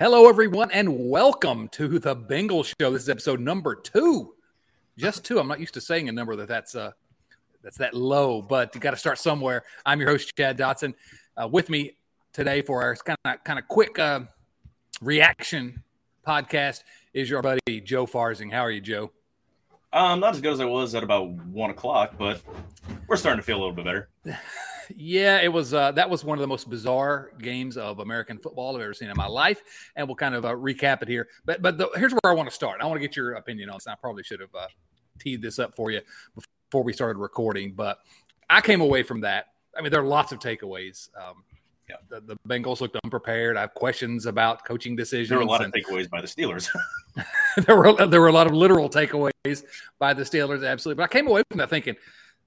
Hello, everyone, and welcome to the Bengal Show. This is episode number two, just two. I'm not used to saying a number that that's uh that's that low, but you got to start somewhere. I'm your host Chad Dotson. Uh, with me today for our kind of kind of quick uh, reaction podcast is your buddy Joe Farzing. How are you, Joe? Um, not as good as I was at about one o'clock, but we're starting to feel a little bit better. Yeah, it was. Uh, that was one of the most bizarre games of American football I've ever seen in my life, and we'll kind of uh, recap it here. But but the, here's where I want to start. I want to get your opinion on this. I probably should have uh, teed this up for you before we started recording, but I came away from that. I mean, there are lots of takeaways. Um, yeah, the, the, Bengals looked unprepared. I have questions about coaching decisions. There were a lot and, of takeaways by the Steelers. there were there were a lot of literal takeaways by the Steelers, absolutely. But I came away from that thinking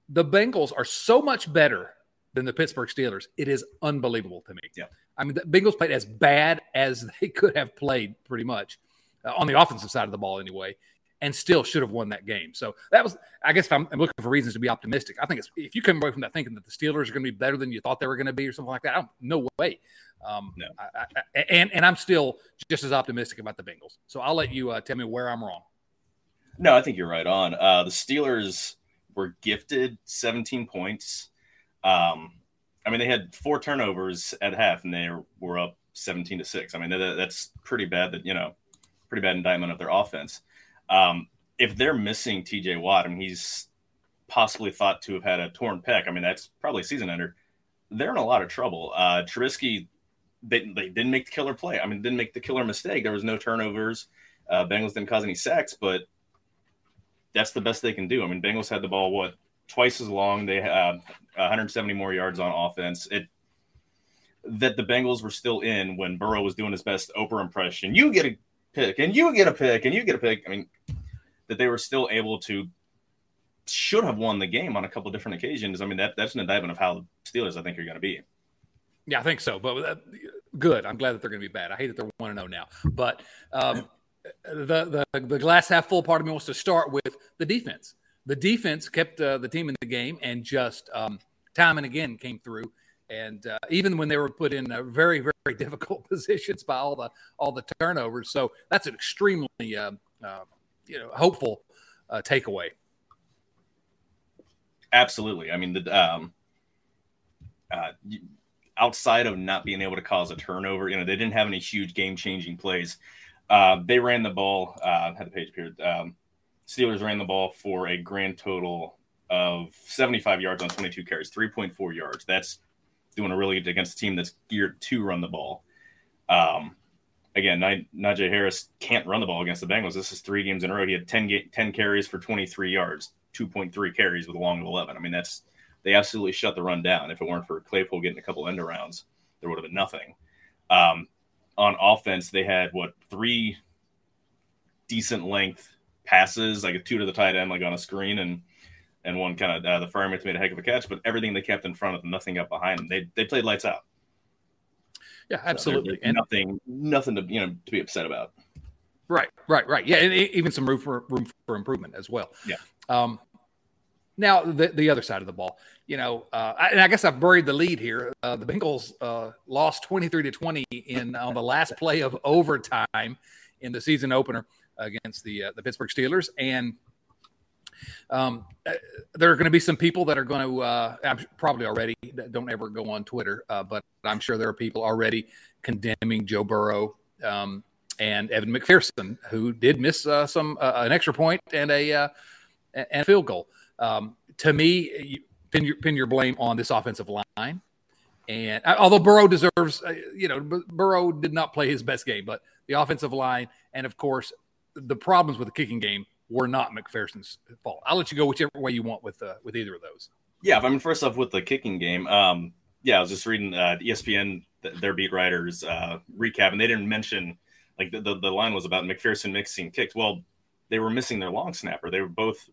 the Bengals are so much better than the Pittsburgh Steelers. It is unbelievable to me. Yeah. I mean, the Bengals played as bad as they could have played, pretty much, uh, on the offensive side of the ball, anyway, and still should have won that game. So that was, I guess, if I'm, I'm looking for reasons to be optimistic, I think it's if you come away from that thinking that the Steelers are going to be better than you thought they were going to be, or something like that, no way. Um, no. I, I, and and I'm still just as optimistic about the Bengals. So I'll let you uh, tell me where I'm wrong. No, I think you're right on. Uh, the Steelers were gifted 17 points um, I mean, they had four turnovers at half, and they were up 17 to six. I mean, that, that's pretty bad. That you know, pretty bad indictment of their offense. Um, if they're missing T.J. Watt, I mean, he's possibly thought to have had a torn pec. I mean, that's probably season ender. They're in a lot of trouble. Uh, Trubisky, they, they didn't make the killer play. I mean, didn't make the killer mistake. There was no turnovers. Uh, Bengals didn't cause any sacks, but that's the best they can do. I mean, Bengals had the ball what twice as long. They have 170 more yards on offense. It that the Bengals were still in when Burrow was doing his best Oprah impression. You get a pick, and you get a pick, and you get a pick. I mean, that they were still able to should have won the game on a couple different occasions. I mean, that that's an indictment of how the Steelers I think are going to be. Yeah, I think so. But uh, good. I'm glad that they're going to be bad. I hate that they're one to zero now. But um, the the the glass half full part of me wants to start with the defense the defense kept uh, the team in the game and just um, time and again came through. And uh, even when they were put in uh, very, very difficult positions by all the all the turnovers, so that's an extremely uh, uh, you know hopeful uh, takeaway. Absolutely. I mean, the um, outside of not being able to cause a turnover, you know, they didn't have any huge game changing plays. they ran the ball. had the page appeared. Um, Steelers ran the ball for a grand total of 75 yards on 22 carries, 3.4 yards. That's doing a really good against a team that's geared to run the ball. Um, again, Najee Harris can't run the ball against the Bengals. This is three games in a row. He had 10, 10 carries for 23 yards, 2.3 carries with a long of 11. I mean, that's they absolutely shut the run down. If it weren't for Claypool getting a couple end arounds, there would have been nothing. Um, on offense, they had what three decent length passes, like a two to the tight end, like on a screen, and and one kind of uh, the Freiermuth made a heck of a catch. But everything they kept in front of them, nothing up behind them. They they played lights out. Yeah, absolutely, so and nothing nothing to you know to be upset about. Right, right, right. Yeah, and even some room for room for improvement as well. Yeah. Um, now the the other side of the ball, you know, uh, I, and I guess I've buried the lead here. Uh, the Bengals uh, lost twenty three to twenty in on the last play of overtime in the season opener against the uh, the Pittsburgh Steelers, and um, uh, there are going to be some people that are going to uh, probably already don't ever go on Twitter, uh, but I'm sure there are people already condemning Joe Burrow um, and Evan McPherson, who did miss uh, some uh, an extra point and a uh, and a field goal. Um, to me, pin your pin your blame on this offensive line And although Burrow deserves, you know, Burrow did not play his best game, but the offensive line and of course the problems with the kicking game were not McPherson's fault. I'll let you go whichever way you want with uh, with either of those. Yeah, I mean, first off, with the kicking game, um, yeah, I was just reading uh, ESPN, their beat writers uh, recap, and they didn't mention like the, the, the line was about McPherson mixing kicks. Well, they were missing their long snapper. They were both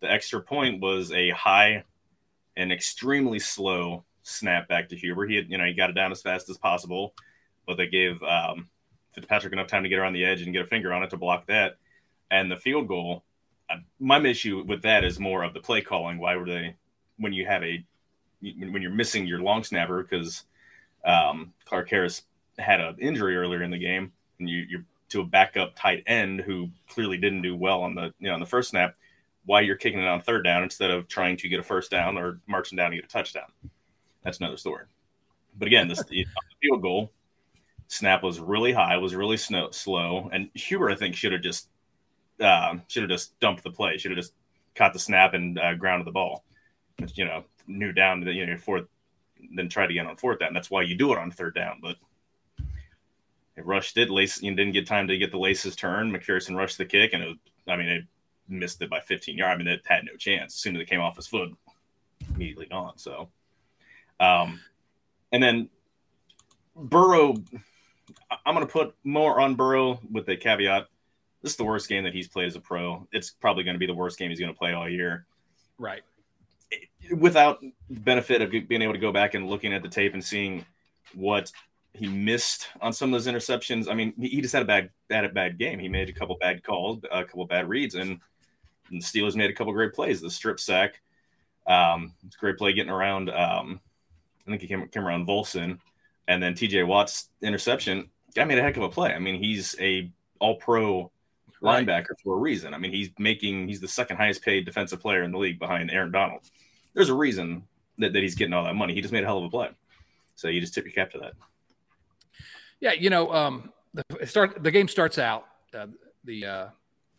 the extra point was a high and extremely slow snap back to Huber. He had, you know, he got it down as fast as possible, but they gave um, Fitzpatrick enough time to get around the edge and get a finger on it to block that. And the field goal, uh, my issue with that is more of the play calling. Why were they, when you have a, when you're missing your long snapper, because um, Clark Harris had an injury earlier in the game, and you, you're to a backup tight end who clearly didn't do well on the, you know, on the first snap, why you're kicking it on third down instead of trying to get a first down or marching down to get a touchdown. That's another story. But again, this the field goal snap was really high, was really snow, slow, and Huber I think should have just uh, should have just dumped the play. Should have just caught the snap and uh, grounded the ball. You know, knew down to the, you know fourth, then tried again on fourth down. That's why you do it on third down. But it rushed it. Lace you didn't get time to get the laces turned. McPherson rushed the kick, and it was, I mean it missed it by 15 yards. I mean it had no chance. As soon as it came off his foot, immediately gone. So, um, and then Burrow I'm going to put more on Burrow with the caveat. This is the worst game that he's played as a pro. It's probably going to be the worst game he's going to play all year. Right. Without benefit of being able to go back and looking at the tape and seeing what he missed on some of those interceptions. I mean, he just had a bad, bad, bad game. He made a couple bad calls, a couple bad reads, and, and the Steelers made a couple great plays. The strip sack, um, it's a great play getting around. Um, I think he came, came around Volson and then TJ Watt's interception, guy made a heck of a play. I mean, he's a all pro right. linebacker for a reason. I mean, he's making he's the second highest paid defensive player in the league behind Aaron Donald. There's a reason that, that he's getting all that money. He just made a hell of a play. So you just tip your cap to that. Yeah, you know, um, the start the game starts out uh, the uh,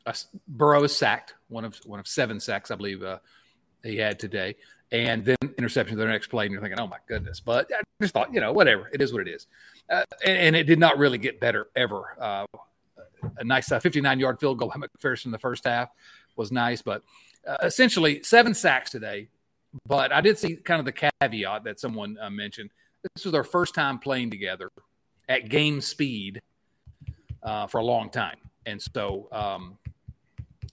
uh, Burrow is sacked one of one of seven sacks I believe uh, he had today, and then interception the next play, and you're thinking, oh my goodness. But I just thought, you know, whatever, it is what it is. Uh, and, and, it did not really get better ever. Uh, a nice 59 uh, yard field goal by McPherson in the first half was nice, but uh, essentially seven sacks today. But I did see kind of the caveat that someone uh, mentioned. This was their first time playing together at game speed uh, for a long time. And so, um,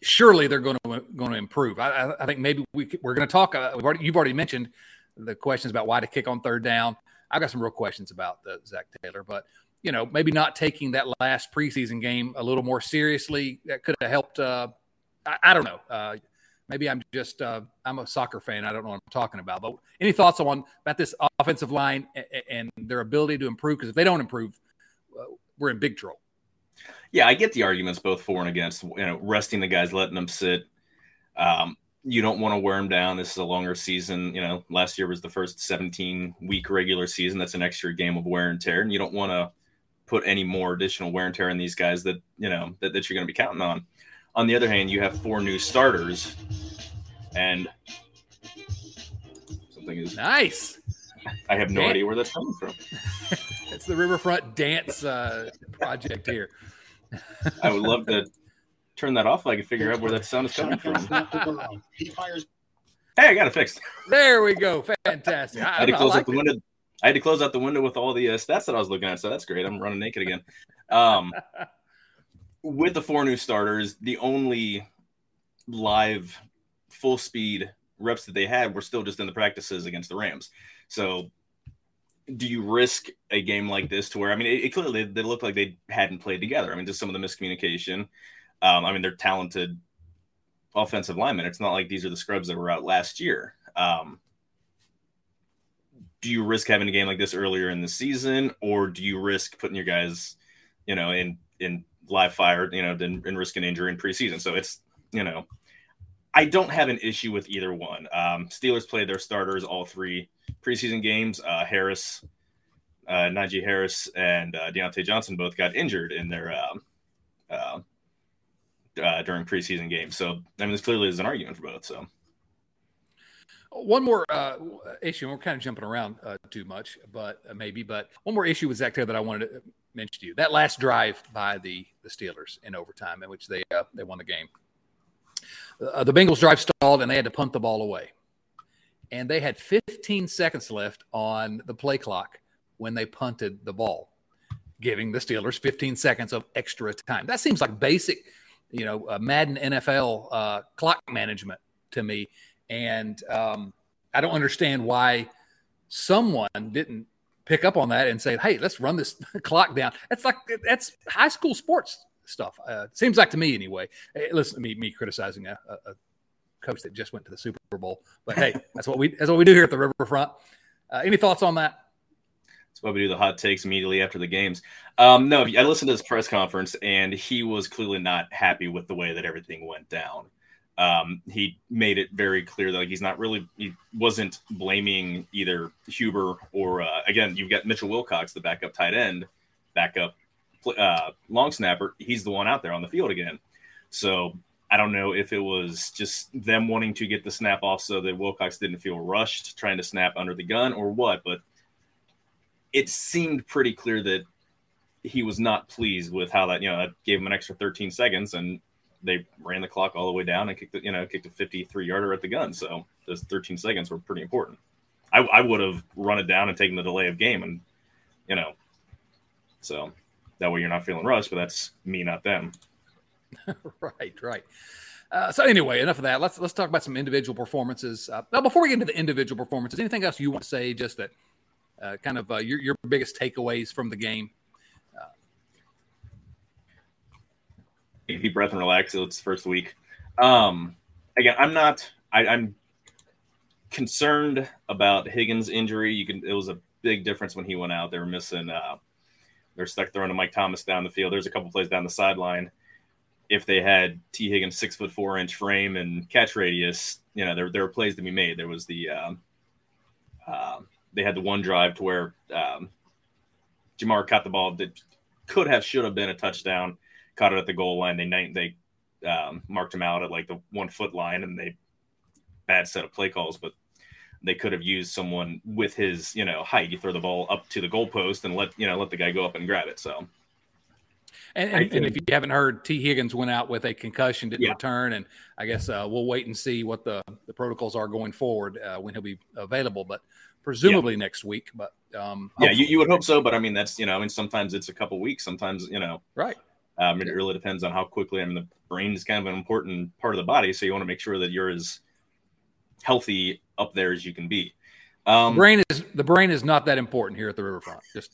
surely they're going to going to improve. I, I think maybe we we're going to talk. Uh, already, you've already mentioned the questions about why to kick on third down. I've got some real questions about the Zac Taylor, but you know maybe not taking that last preseason game a little more seriously that could have helped. Uh, I, I, don't know. Uh, maybe I'm just uh, I'm a soccer fan. I don't know what I'm talking about. But any thoughts on about this offensive line and, and their ability to improve? Because if they don't improve, uh, we're in big trouble. Yeah, I get the arguments both for and against. You know, resting the guys, letting them sit. Um, you don't want to wear them down. This is a longer season. You know, last year was the first 17 week regular season. That's an extra game of wear and tear, and you don't want to put any more additional wear and tear in these guys that you know that, that you're going to be counting on. On the other hand, you have four new starters, and something is nice. I have no idea where that's coming from. it's the Riverfront Dance uh, project here. I would love to turn that off. So I can figure out where that sound is coming from. He fires. Hey, I got it fixed. There we go. Fantastic. I, I had to close like out the it. window. I had to close out the window with all the uh, stats that I was looking at, so that's great. I'm running naked again. Um, with the four new starters, the only live full speed reps that they had were still just in the practices against the Rams. So do you risk a game like this to where I mean it, it clearly they, look like they hadn't played together. I mean, just some of the miscommunication. Um, I mean, they're talented offensive linemen. It's not like these are the scrubs that were out last year. Um, do you risk having a game like this earlier in the season, or do you risk putting your guys, you know, in in live fire, you know, then and risk an injury in preseason? So it's you know, I don't have an issue with either one. Um, Steelers played their starters all three preseason games. Uh, Harris, uh, Najee Harris, and uh, Diontae Johnson both got injured in their um, uh, uh, during preseason games. So I mean, this clearly is an argument for both. So. One more uh, issue, we're kind of jumping around uh, too much, but uh, maybe. But one more issue with Zac Taylor that I wanted to mention to you: that last drive by the the Steelers in overtime, in which they uh, they won the game. Uh, the Bengals drive stalled, and they had to punt the ball away. And they had 15 seconds left on the play clock when they punted the ball, giving the Steelers 15 seconds of extra time. That seems like basic, you know, uh, Madden NFL clock management to me and um, I don't understand why someone didn't pick up on that and say, "Hey, let's run this clock down." That's like that's high school sports stuff. Uh, seems like to me anyway. Hey, listen to me, me criticizing a, a, coach that just went to the Super Bowl, but hey, that's what we that's what we do here at the Riverfront. Uh, any thoughts on that? That's why we do the hot takes immediately after the games. Um, no, I listened to his press conference, and he was clearly not happy with the way that everything went down um, he made it very clear that like, he's not really he wasn't blaming either Huber or uh, again you've got Mitchell Wilcox, the backup tight end, backup uh, long snapper. He's the one out there on the field again. So I don't know if it was just them wanting to get the snap off so that Wilcox didn't feel rushed trying to snap under the gun or what, but it seemed pretty clear that he was not pleased with how that you know that gave him an extra 13 seconds and they ran the clock all the way down and kicked the, you know kicked a 53 yarder at the gun. So those 13 seconds were pretty important. I, I would have run it down and taken the delay of game, and you know, so that way you're not feeling rushed. But that's me, not them. right, right. Uh, so anyway, enough of that. Let's let's talk about some individual performances. Uh, now, before we get into the individual performances, anything else you want to say? Just that, uh, kind of uh, your your biggest takeaways from the game. deep breath and relax. It's first week. Um, again, I'm not. I, I'm concerned about Higgins' injury. You can. It was a big difference when he went out. They were missing. Uh, they're stuck throwing to Mike Thomas down the field. There's a couple plays down the sideline. If they had Tee Higgins six foot four inch frame and catch radius, you know there there were plays to be made. There was the um, uh, they had the one drive to where um, Ja'Marr caught the ball that could have should have been a touchdown caught it at the goal line. They they um, marked him out at like the one foot line, and they bad set of play calls, but they could have used someone with his you know height. You throw the ball up to the goalpost and let you know let the guy go up and grab it. So. And, and, and, if you haven't heard, Tee Higgins went out with a concussion, didn't yeah. return, and I guess uh, we'll wait and see what the, the protocols are going forward uh, when he'll be available. But presumably yeah. next week. But um, yeah, you, you would hope so. But I mean, that's you know, I mean, sometimes it's a couple weeks, sometimes you know, right. Um, it really depends on how quickly. I mean, the brain is kind of an important part of the body, so you want to make sure that you're as healthy up there as you can be. Um, brain is the brain is not that important here at the riverfront. Just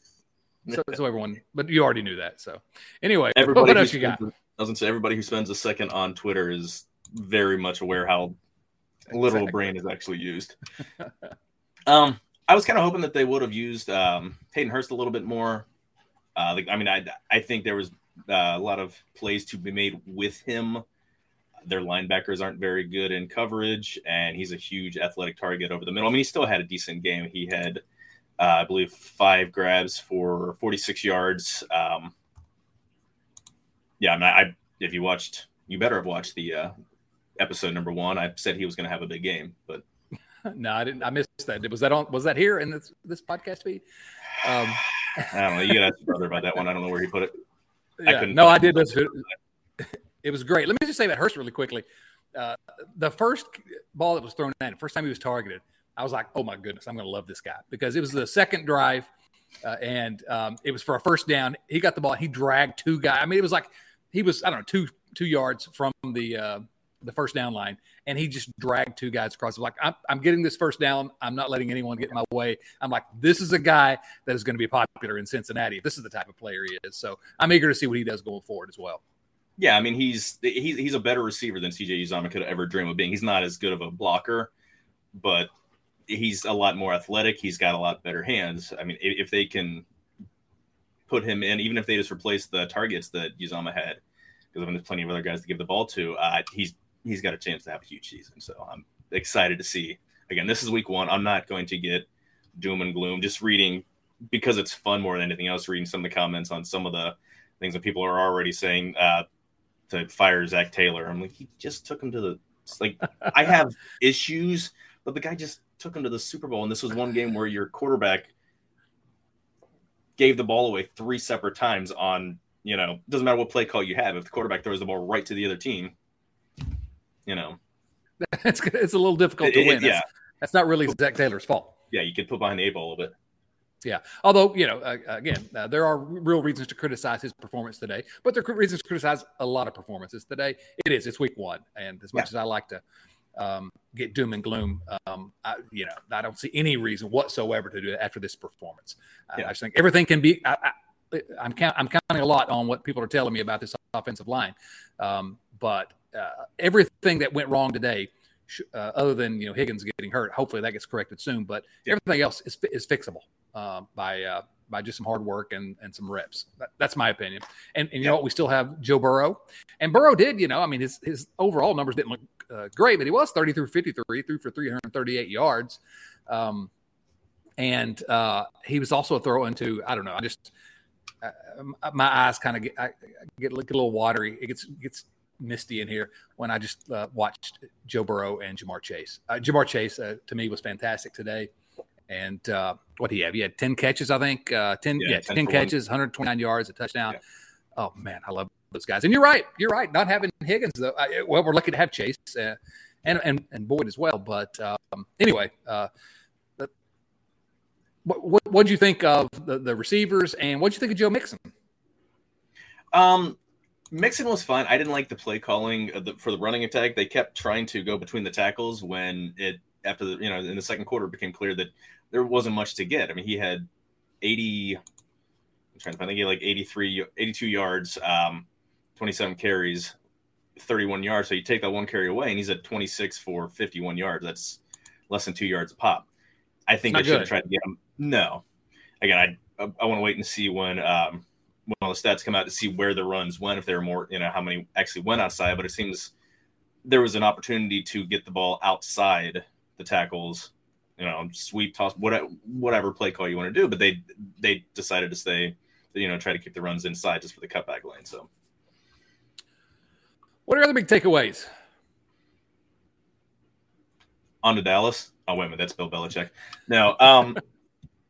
so, so everyone, but you already knew that. So anyway, everybody what else you got? I was gonna say everybody who spends a second on Twitter is very much aware how little exactly. brain is actually used. um, I was kind of hoping that they would have used um, Hayden Hurst a little bit more. Uh, like, I mean, I I think there was uh, a lot of plays to be made with him. Their linebackers aren't very good in coverage, and he's a huge athletic target over the middle. I mean, he still had a decent game. He had, uh, I believe, five grabs for 46 yards. Um, yeah, I, mean, I if you watched, you better have watched the uh, episode number one. I said he was going to have a big game, but no, I didn't. I missed that. Was that on? Was that here in this this podcast feed? Um, I don't know. You got to ask your brother about that one. I don't know where he put it. Yeah. I no, I did listen. It was great. Let me just say about Hurst really quickly. Uh, the first ball that was thrown at him, first time he was targeted, I was like, "Oh my goodness, I'm going to love this guy," because it was the second drive, uh, and um, it was for a first down. He got the ball. He dragged two guys. I mean, it was like he was I don't know two two yards from the uh, the first down line, and he just dragged two guys across. Like, I'm, I'm getting this first down. I'm not letting anyone get in my way. I'm like, this is a guy that is going to be popular in Cincinnati. This is the type of player he is. So I'm eager to see what he does going forward as well. Yeah, I mean, he's he's he's a better receiver than CJ Uzomah could ever dream of being. He's not as good of a blocker, but he's a lot more athletic. He's got a lot better hands. I mean, if they can put him in, even if they just replace the targets that Uzomah had, because I mean, there's plenty of other guys to give the ball to. Uh, he's he's got a chance to have a huge season. So I'm excited to see. Again, this is week one. I'm not going to get doom and gloom. Just reading because it's fun more than anything else. Reading some of the comments on some of the things that people are already saying uh, to fire Zac Taylor. I'm like, he just took him to the like. I have issues, but the guy just took him to the Super Bowl, and this was one game where your quarterback gave the ball away three separate times on you know doesn't matter what play call you have if the quarterback throws the ball right to the other team, you know it's it's a little difficult to It- it- win. yeah. That's, that's not really Zac Taylor's fault. yeah you could put behind the eight ball a little bit. Yeah. Although, you know, uh, again, uh, there are real reasons to criticize his performance today, but there are reasons to criticize a lot of performances today. It is. It's week one. And as much as I like to um, get doom and gloom, um, I, you know, I don't see any reason whatsoever to do it after this performance. I- Yeah. I just think everything can be. I, I, I'm, count, I'm counting a lot on what people are telling me about this offensive line. Um, but uh, everything that went wrong today, uh, other than you know Higgins getting hurt, hopefully that gets corrected soon. But everything else is is fixable uh, by uh, by just some hard work and and some reps. That, that's my opinion. And, and you know what? We still have Joe Burrow, and Burrow did. You know, I mean, his his overall numbers didn't look uh, great, but he was 30 through 53, threw for 338 yards. Um, and uh, he was also a throw into I don't know. I just uh, my eyes kind of get I, I get, get a little watery. It gets gets misty in here when I just uh, watched Joe Burrow and Ja'Marr Chase. Uh, Ja'Marr Chase uh, to me was fantastic today. And uh, what he have? He had ten catches, I think. Uh, ten, yeah, Yeah, 10, 10 for catches, 129 yards, a touchdown. Yeah. Oh man, I love those guys. And you're right, you're right. Not having Higgins though. I, well, we're lucky to have Chase uh, and and and Boyd as well. But um, anyway, uh, what what what'd you think of the, the receivers and what'd you think of Joe Mixon? Um, Mixon was fine. I didn't like the play calling for the running attack. They kept trying to go between the tackles when it after the you know in the second quarter it became clear that there wasn't much to get. I mean, he had 80 I'm trying to find I think he had like 83 82 yards, um 27 carries, 31 yards. So you take that one carry away and he's at 26 for 51 yards. That's less than 2 yards a pop. I think they should have tried to get him. No. Again, I I, I want to wait and see when um when all the stats come out to see where the runs went, if there were more, you know, how many actually went outside. But it seems there was an opportunity to get the ball outside the tackles, you know, sweep, toss, whatever, whatever play call you want to do. But they they decided to stay, you know, try to keep the runs inside just for the cutback lane. So What are other big takeaways? on to Dallas. Oh wait a minute, that's Bill Belichick. No, um,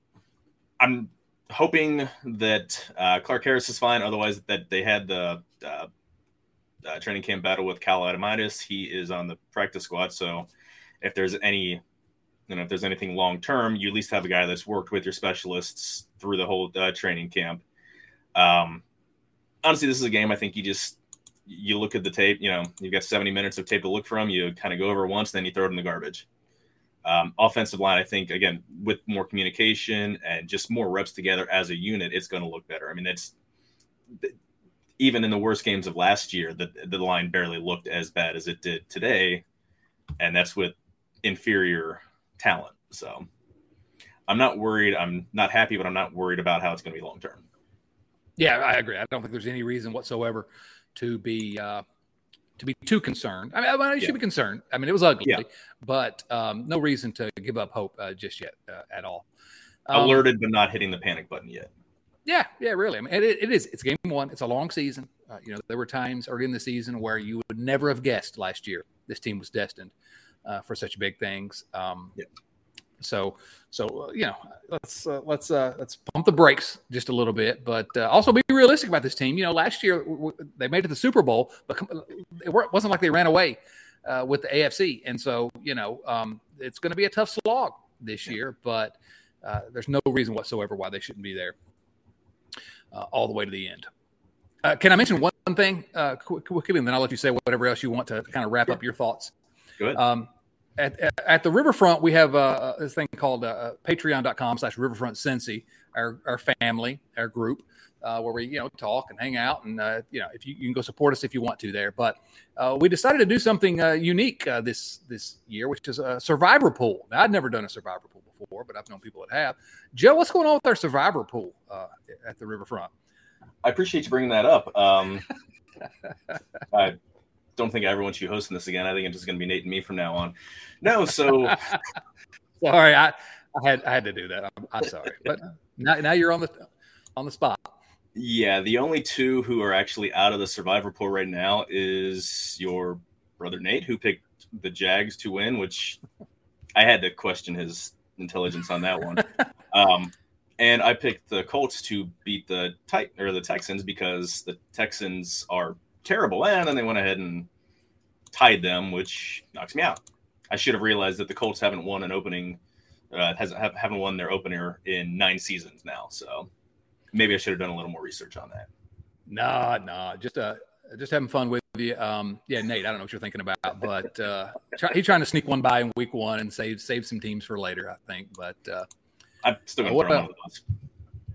I'm hoping that uh, Clark Harris is fine. Otherwise, that they had the uh, uh, training camp battle with Cal Adomitis. He is on the practice squad, so if there's any, you know, if there's anything long term, you at least have a guy that's worked with your specialists through the whole uh, training camp. Um, honestly, this is a game I think you just you look at the tape. You know, you've got 70 minutes of tape to look from. You kind of go over once, then you throw it in the garbage. Um, offensive line, I think, again, with more communication and just more reps together as a unit, it's going to look better. I mean, it's even in the worst games of last year, the the line barely looked as bad as it did today, and that's with inferior talent. So I'm not worried. I'm not happy, but I'm not worried about how it's going to be long term. Yeah, I agree. I don't think there's any reason whatsoever to be uh, to be too concerned. I mean, I mean, you should Yeah. be concerned. I mean, it was ugly, Yeah. but um, no reason to give up hope uh, just yet uh, at all. Um, Alerted, but not hitting the panic button yet. Yeah, yeah, really. I mean, it, it is. It's game one. It's a long season. Uh, you know, there were times early in the season where you would never have guessed last year this team was destined uh, for such big things. Um, Yep. So, so uh, you know, let's uh, let's uh, let's pump the brakes just a little bit, but uh, also be realistic about this team. You know, last year w- w- they made it to the Super Bowl, but it wa- wasn't like they ran away uh, with the AFC, and so you know, um, it's going to be a tough slog this year. But uh, there's no reason whatsoever why they shouldn't be there uh, all the way to the end. Uh, can I mention one thing uh, quickly, and then I'll let you say whatever else you want to kind of wrap up your thoughts. Go ahead. Um, at, at, at the riverfront, we have uh, this thing called uh, patreon.com slash riverfront Cincy, our, our family, our group, uh, where we, you know, talk and hang out. And, uh, you know, if you, you can go support us if you want to there. But uh, we decided to do something uh, unique uh, this this year, which is a survivor pool. Now, I'd never done a survivor pool before, but I've known people that have. Joe, what's going on with our survivor pool uh, at the riverfront? I appreciate you bringing that up. Um, I don't think I ever want you hosting this again. I think it's just going to be Nate and me from now on. No, so Sorry, I, I had I had to do that. I'm, I'm sorry, but now, now you're on the on the spot. yeah, the only two who are actually out of the survivor pool right now is your brother Nate, who picked the Jags to win, which I had to question his intelligence on that one. um, and I picked the Colts to beat the Tit- or the Texans because the Texans are terrible, and then they went ahead and tied them, which knocks me out. I should have realized that the Colts haven't won an opening, uh, hasn't haven't won their opener in nine seasons now. So maybe I should have done a little more research on that. Nah, nah, just uh, just having fun with you. Um, yeah, Nate, I don't know what you're thinking about, but uh, try, he's trying to sneak one by in week one and save save some teams for later, I think. But uh, I'm still going to throw him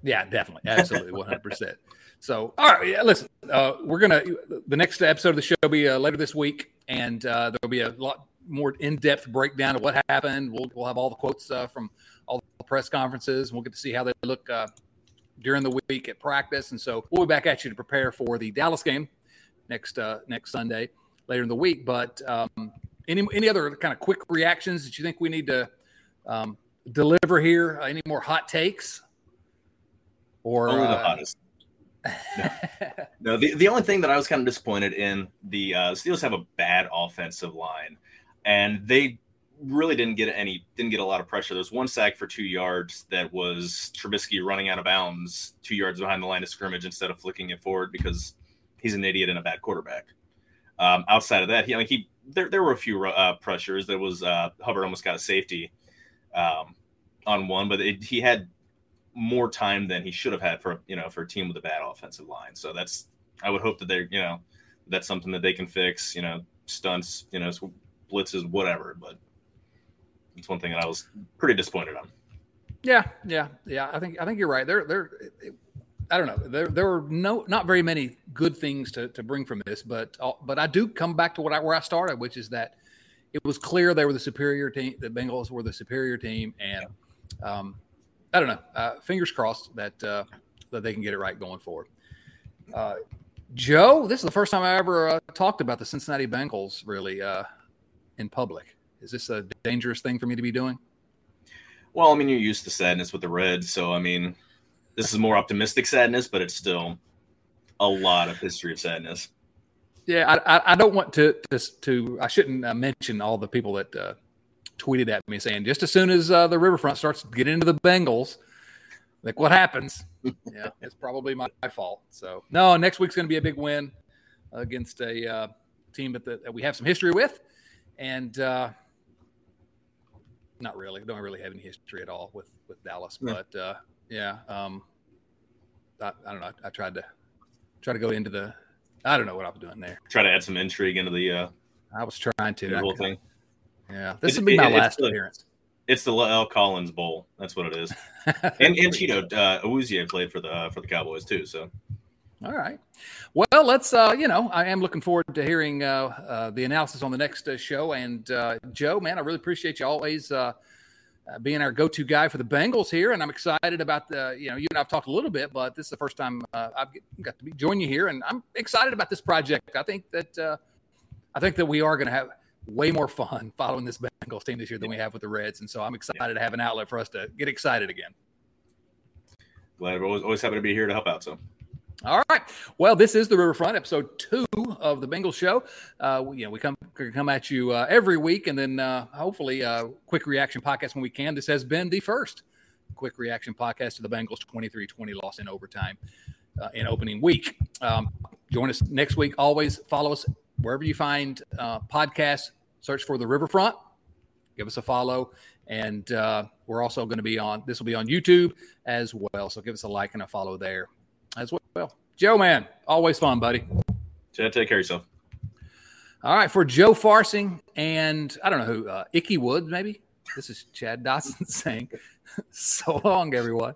Yeah, definitely, absolutely, 100. percent So, all right, yeah, listen, uh, we're gonna the next episode of the show will be uh, later this week, and uh, there'll be a lot more in depth breakdown of what happened. We'll we'll have all the quotes uh, from all the press conferences, and we'll get to see how they look uh, during the week at practice. And so we'll be back at you to prepare for the Dallas game next uh, next Sunday later in the week. But um, any any other kind of quick reactions that you think we need to um, deliver here? Uh, any more hot takes? Or only the hottest. No, no the, the only thing that I was kind of disappointed in the uh, Steelers have a bad offensive line, and they really didn't get any didn't get a lot of pressure. There's one sack for two yards that was Trubisky running out of bounds two yards behind the line of scrimmage instead of flicking it forward because he's an idiot and a bad quarterback. Um, outside of that, he I mean he there there were a few uh, pressures. There was uh, Hubbard almost got a safety um, on one, but it, he had more time than he should have had for you know for a team with a bad offensive line. So that's I would hope that they're you know that's something that they can fix. You know stunts, you know blitzes, whatever. But it's one thing that I was pretty disappointed on. Yeah, yeah, yeah. I think I think you're right. There, there. I don't know. There, there were no, not very many good things to, to bring from this, but uh, but I do come back to what I, where I started, which is that it was clear they were the superior team. The Bengals were the superior team, and um, I don't know. Uh, fingers crossed that uh, that they can get it right going forward. Uh, Joe, this is the first time I ever uh, talked about the Cincinnati Bengals really uh, in public. Is this a dangerous thing for me to be doing? Well, I mean, you're used to sadness with the Reds, so I mean, this is more optimistic sadness, but it's still a lot of history of sadness. Yeah, I, I don't want to, to, to I shouldn't uh, mention all the people that uh, tweeted at me saying just as soon as uh, the Riverfront starts to get into the Bengals, like what happens? yeah, it's probably my, my, fault. So no, next week's going to be a big win against a uh, team that, the, that we have some history with, and uh, not really. Don't really have any history at all with with Dallas, yeah. but uh, yeah, um, I, I, don't know. I, I, tried to try to go into the. I don't know what I was doing there. Try to add some intrigue into the. Uh, I was trying to. The whole thing. Yeah, this will be my it, last it's appearance. The, it's the L. Collins Bowl. That's what it is. and and Chido uh, Awuzie played for the uh, for the Cowboys too. So all right. Well, let's, uh, you know, I am looking forward to hearing uh, uh, the analysis on the next uh, show. And uh, Joe, man, I really appreciate you always uh, being our go to guy for the Bengals here. And I'm excited about the, you know, you and I've talked a little bit, but this is the first time I've got to be, join you here. And I'm excited about this project. I think that, I think that we are going to have way more fun following this Bengals team this year than we have with the Reds. And so I'm excited to have an outlet for us to get excited again. Glad we're always, always happy to be here to help out. So. All right. Well, this is the Riverfront episode two of the Bengals Show. Uh, we, you know, we come come at you uh, every week, and then uh, hopefully, uh, quick reaction podcast when we can. This has been the first quick reaction podcast to the Bengals 23-20 loss in overtime uh, in opening week. Um, join us next week. Always follow us wherever you find uh, podcasts. Search for the Riverfront. Give us a follow, and we're also going to be on. This will be on YouTube as well. So give us a like and a follow there as well. Joe, man, always fun, buddy. Chad, take care of yourself. All right, for Joe Farsing and I don't know who, uh, Ickey Woods, maybe. This is Chad Dotson saying, "So long, everyone."